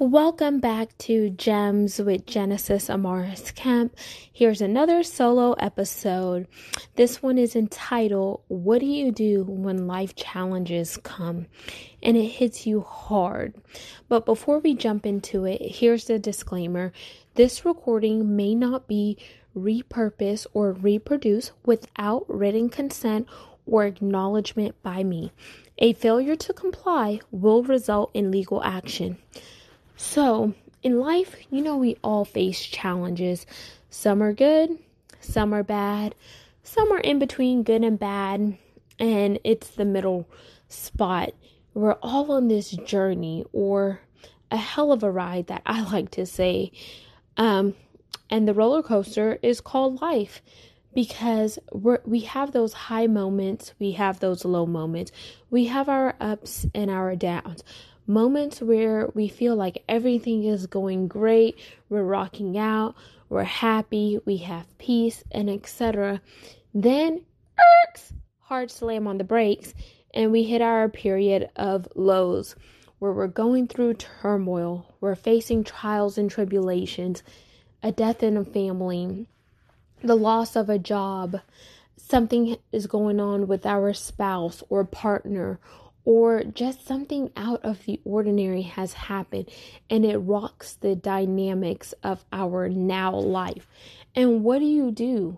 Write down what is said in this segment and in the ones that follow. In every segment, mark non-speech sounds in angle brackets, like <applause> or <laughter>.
Welcome back to Gems with Genesis Amaris Kemp. Here's another solo episode. This one is entitled, What Do You Do When Life Challenges Come? And it hits you hard. But before we jump into it, here's the disclaimer this recording may not be repurposed or reproduced without written consent or acknowledgement by me. A failure to comply will result in legal action. So, in life, you know, we all face challenges. Some are good, some are bad, some are in between good and bad, and it's the middle spot. We're all on this journey, or a hell of a ride that I <laughs> like to say. Um, and the roller coaster is called life because we we have those high moments, we have those low moments, we have our ups and our downs moments where we feel like everything is going great, we're rocking out, we're happy, we have peace, and etc. Then, irks, hard slam on the brakes, and we hit our period of lows where we're going through turmoil, we're facing trials and tribulations, a death in a family, the loss of a job, something is going on with our spouse or partner or just something out of the ordinary has happened and it rocks the dynamics of our now life. And what do you do?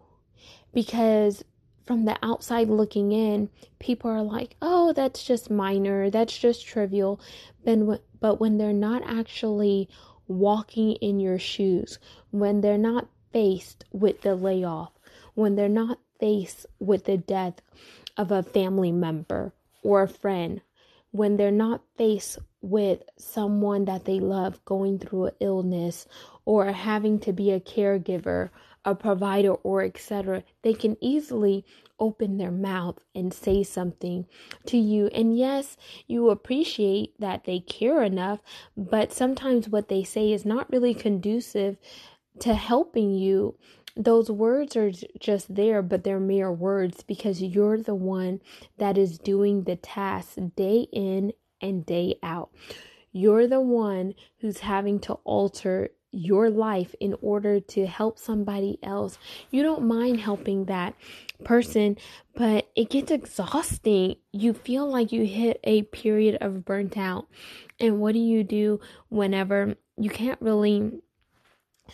Because from the outside looking in, people are like, oh, that's just minor, that's just trivial. But when they're not actually walking in your shoes, when they're not faced with the layoff, when they're not faced with the death of a family member, or a friend when they're not faced with someone that they love going through an illness or having to be a caregiver, a provider, or etc., they can easily open their mouth and say something to you. And yes, you appreciate that they care enough, but sometimes what they say is not really conducive to helping you those words are just there, but they're mere words because you're the one that is doing the task day in and day out. You're the one who's having to alter your life in order to help somebody else. You don't mind helping that person, but it gets exhausting. You feel like you hit a period of burnt out. And what do you do whenever you can't really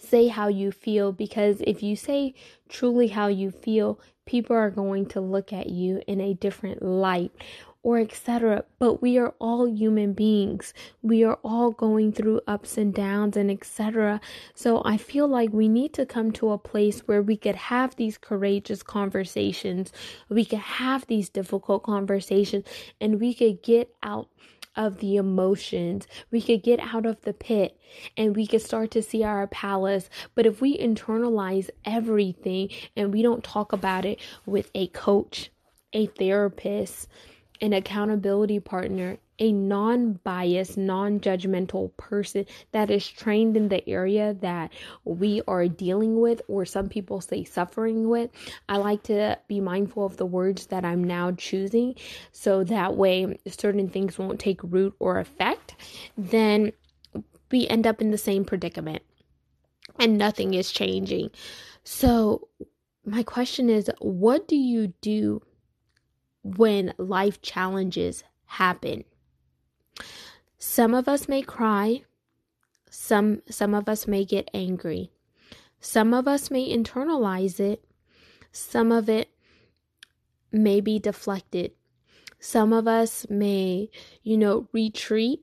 say how you feel because if you say truly how you feel, people are going to look at you in a different light or etc. But we are all human beings. We are all going through ups and downs and etc. So I feel like we need to come to a place where we could have these courageous conversations. We could have these difficult conversations and we could get out of the emotions. We could get out of the pit and we could start to see our palace. But if we internalize everything and we don't talk about it with a coach, a therapist, an accountability partner, a non biased, non judgmental person that is trained in the area that we are dealing with, or some people say suffering with. I like to be mindful of the words that I'm now choosing so that way certain things won't take root or effect. Then we end up in the same predicament and nothing is changing. So, my question is what do you do when life challenges happen? Some of us may cry. Some some of us may get angry. Some of us may internalize it. Some of it may be deflected. Some of us may, you know, retreat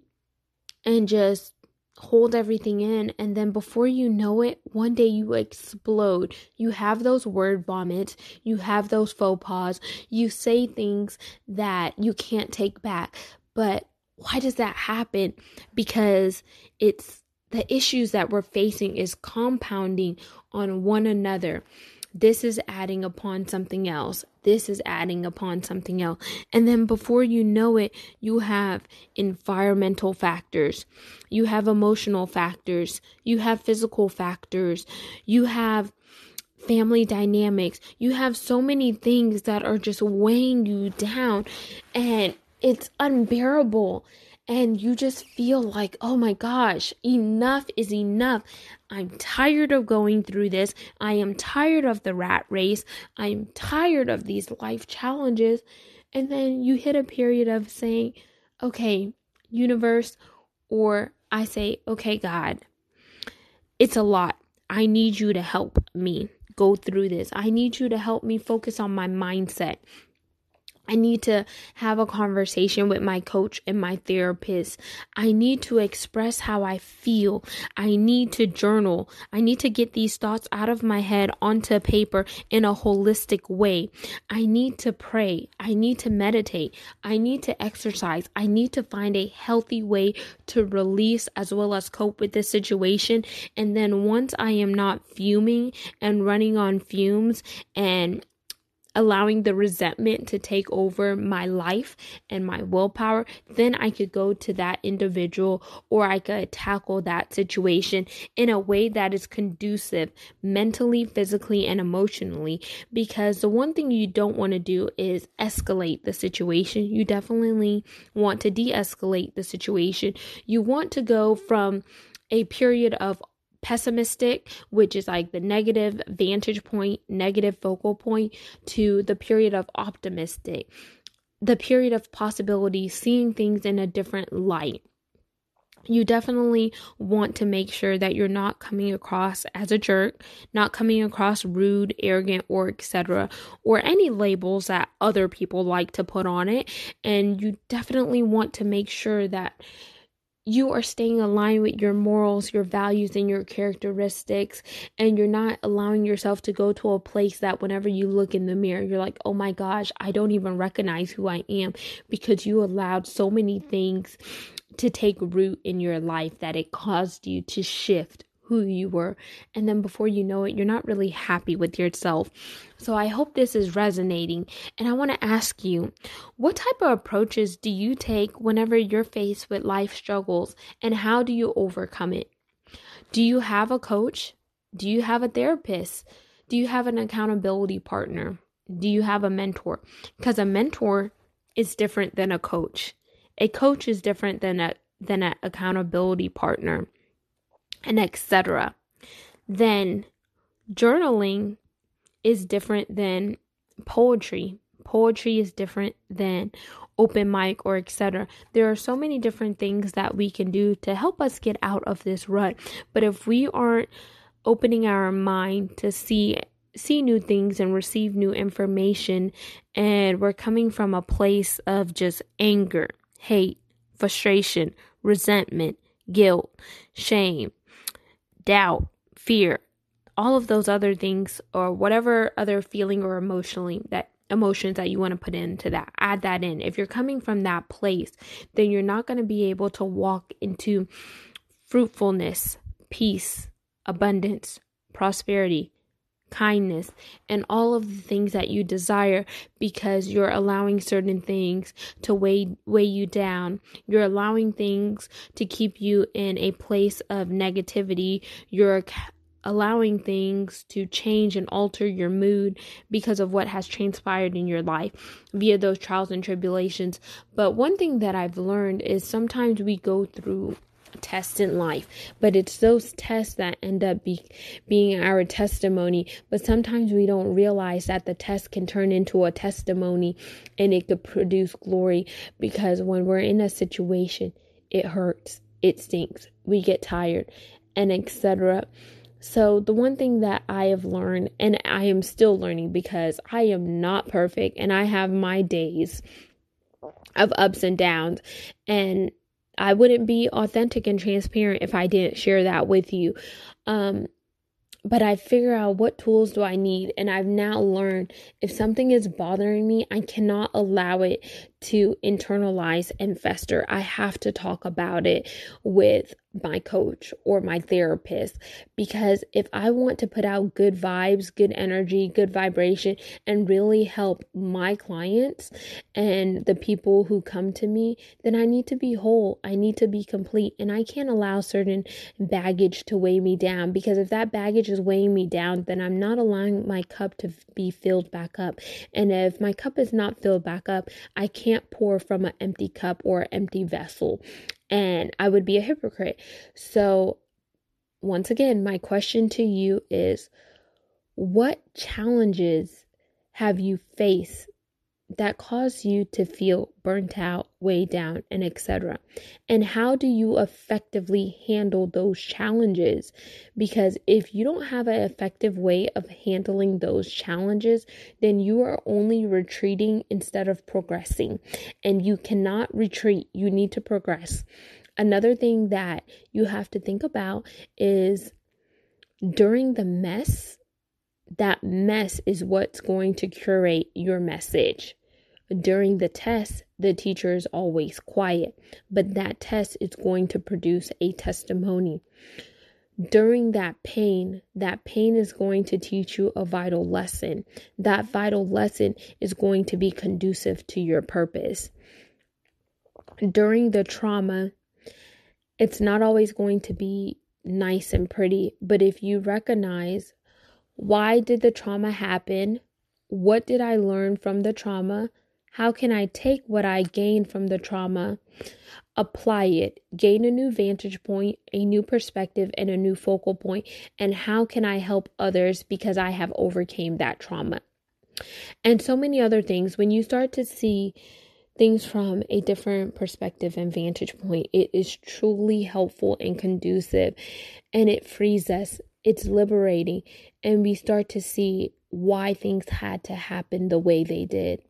and just hold everything in and then before you know it one day you explode you have those word vomits you have those faux pas you say things that you can't take back but why does that happen? Because it's the issues that we're facing is compounding on one another. This is adding upon something else. This is adding upon something else. And then before you know it, you have environmental factors, you have emotional factors, you have physical factors, you have family dynamics. You have so many things that are just weighing you down. And it's unbearable. and you just feel like, oh my gosh, enough is enough. I'm tired of going through this. I am tired of the rat race. I'm tired of these life challenges. And then you hit a period of saying, okay, universe, or I say, okay, God, it's a lot. I need you to help me go through this. I need you to help me focus on my mindset. I need to have a conversation with my coach and my therapist. I need to express how I feel. I need to journal. I need to get these thoughts out of my head onto paper in a holistic way. I need to pray. I need to meditate. I need to exercise. I need to find a healthy way to release as well as cope with this situation. And then once I am not fuming and running on fumes and allowing the resentment to take over my life and my willpower, then I could go to that individual or I could tackle that situation in a way that is conducive mentally, physically, and emotionally. Because the one thing you don't want to do is escalate the situation. You definitely want to de escalate the situation. You want to go from a period of pessimistic, which is like the negative vantage point, negative focal point, to the period of optimistic, the period of possibility, seeing things in a different light. You definitely want to make sure that you're not coming across as a jerk, not coming across rude, arrogant, or etc., or any labels that other people like to put on it. And you definitely want to make sure that you are staying aligned with your morals, your values, and your characteristics, and you're not allowing yourself to go to a place that whenever you look in the mirror, you're like, oh my gosh, I don't even recognize who I am because you allowed so many things to take root in your life that it caused you to shift who you were. And then before you know it, you're not really happy with yourself. So I hope this is resonating. And I want to ask you what type of approaches do you take whenever you're faced with life struggles and how do you overcome it? Do you have a coach? Do you have a therapist? Do you have an accountability partner? Do you have a mentor? Because a mentor is different than a coach. A coach is different than a than an accountability partner and etc. Then journaling is different than poetry. Poetry is different than open mic or etc. There are so many different things that we can do to help us get out of this rut. But if we aren't opening our mind to see see new things and receive new information and we're coming from a place of just anger, hate, frustration, resentment, guilt, shame, doubt, fear, all of those other things or whatever other feeling or emotionally that emotions that you want to put into that add that in. If you're coming from that place then you're not going to be able to walk into fruitfulness peace abundance prosperity kindness and all of the things that you desire because you're allowing certain things to weigh weigh you down. You're allowing things to keep you in a place of negativity. You're allowing things to change and alter your mood because of what has transpired in your life via those trials and tribulations. But one thing that I've learned is sometimes we go through tests in life, but it's those tests that end up be, being our testimony. But sometimes we don't realize that the test can turn into a testimony and it could produce glory because when we're in a situation, it hurts, it stinks, we get tired, and etc. So, the one thing that I have learned, and I am still learning because I am not perfect and I have my days of ups and downs, and I wouldn't be authentic and transparent if I didn't share that with you. Um, but I figure out what tools do I need, and I've now learned if something is bothering me, I cannot allow it to internalize and fester. I have to talk about it with my coach or my therapist because if I want to put out good vibes, good energy, good vibration, and really help my clients and the people who come to me, then I need to be whole. I need to be complete. And I can't allow certain baggage to weigh me down because if that baggage is weighing me down, then I'm not allowing my cup to be filled back up. And if my cup is not filled back up, I can't pour from an empty cup or empty vessel and I would be a hypocrite. So, once again, my question to you is what challenges have you faced that cause you to feel burnt out, weighed down, and etc. And how do you effectively handle those challenges? Because if you don't have an effective way of handling those challenges, then you are only retreating instead of progressing. And you cannot retreat, you need to progress. Another thing that you have to think about is during the mess, that mess is what's going to curate your message. During the test, the teacher is always quiet, but that test is going to produce a testimony. During that pain, that pain is going to teach you a vital lesson. That vital lesson is going to be conducive to your purpose. During the trauma, it's not always going to be nice and pretty, but if you recognize why did the trauma happen? What did I learn from the trauma? How can I take what I gained from the trauma, apply it, gain a new vantage point, a new perspective, and a new focal point? And how can I help others because I have overcame that trauma? And so many other things. When you start to see things from a different perspective and vantage point, it is truly helpful and conducive, and it frees us. It's liberating, and we start to see why things had to happen the way they did.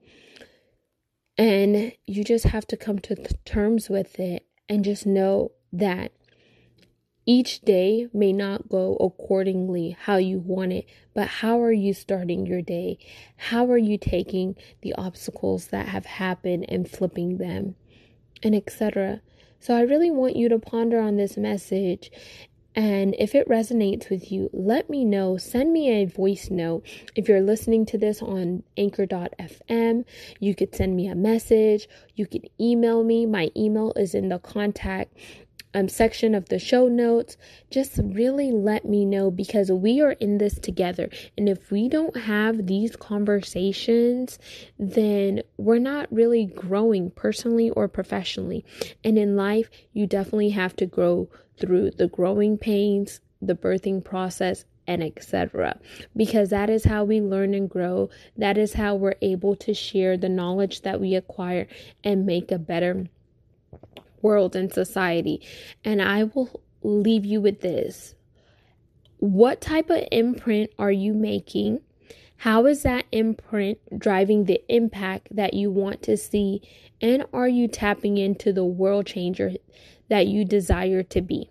And you just have to come to terms with it and just know that each day may not go accordingly how you want it, but how are you starting your day? How are you taking the obstacles that have happened and flipping them, and etc. So I really want you to ponder on this message and if it resonates with you, let me know. Send me a voice note. If you're listening to this on anchor.fm, you could send me a message. You can email me. My email is in the contact um, section of the show notes. Just really let me know because we are in this together. And if we don't have these conversations, then we're not really growing personally or professionally. And in life, you definitely have to grow through the growing pains, the birthing process, and etc. Because that is how we learn and grow. That is how we're able to share the knowledge that we acquire and make a better world and society. And I will leave you with this. What type of imprint are you making? How is that imprint driving the impact that you want to see? And are you tapping into the world changer that you desire to be?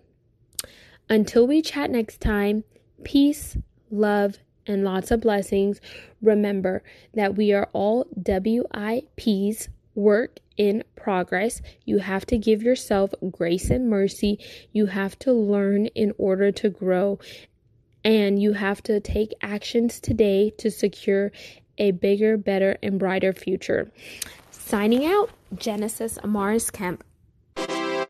Until we chat next time, peace, love, and lots of blessings. Remember that we are all WIPs, work in progress. You have to give yourself grace and mercy. You have to learn in order to grow. And you have to take actions today to secure a bigger, better, and brighter future. Signing out, Genesis Amaris Kemp.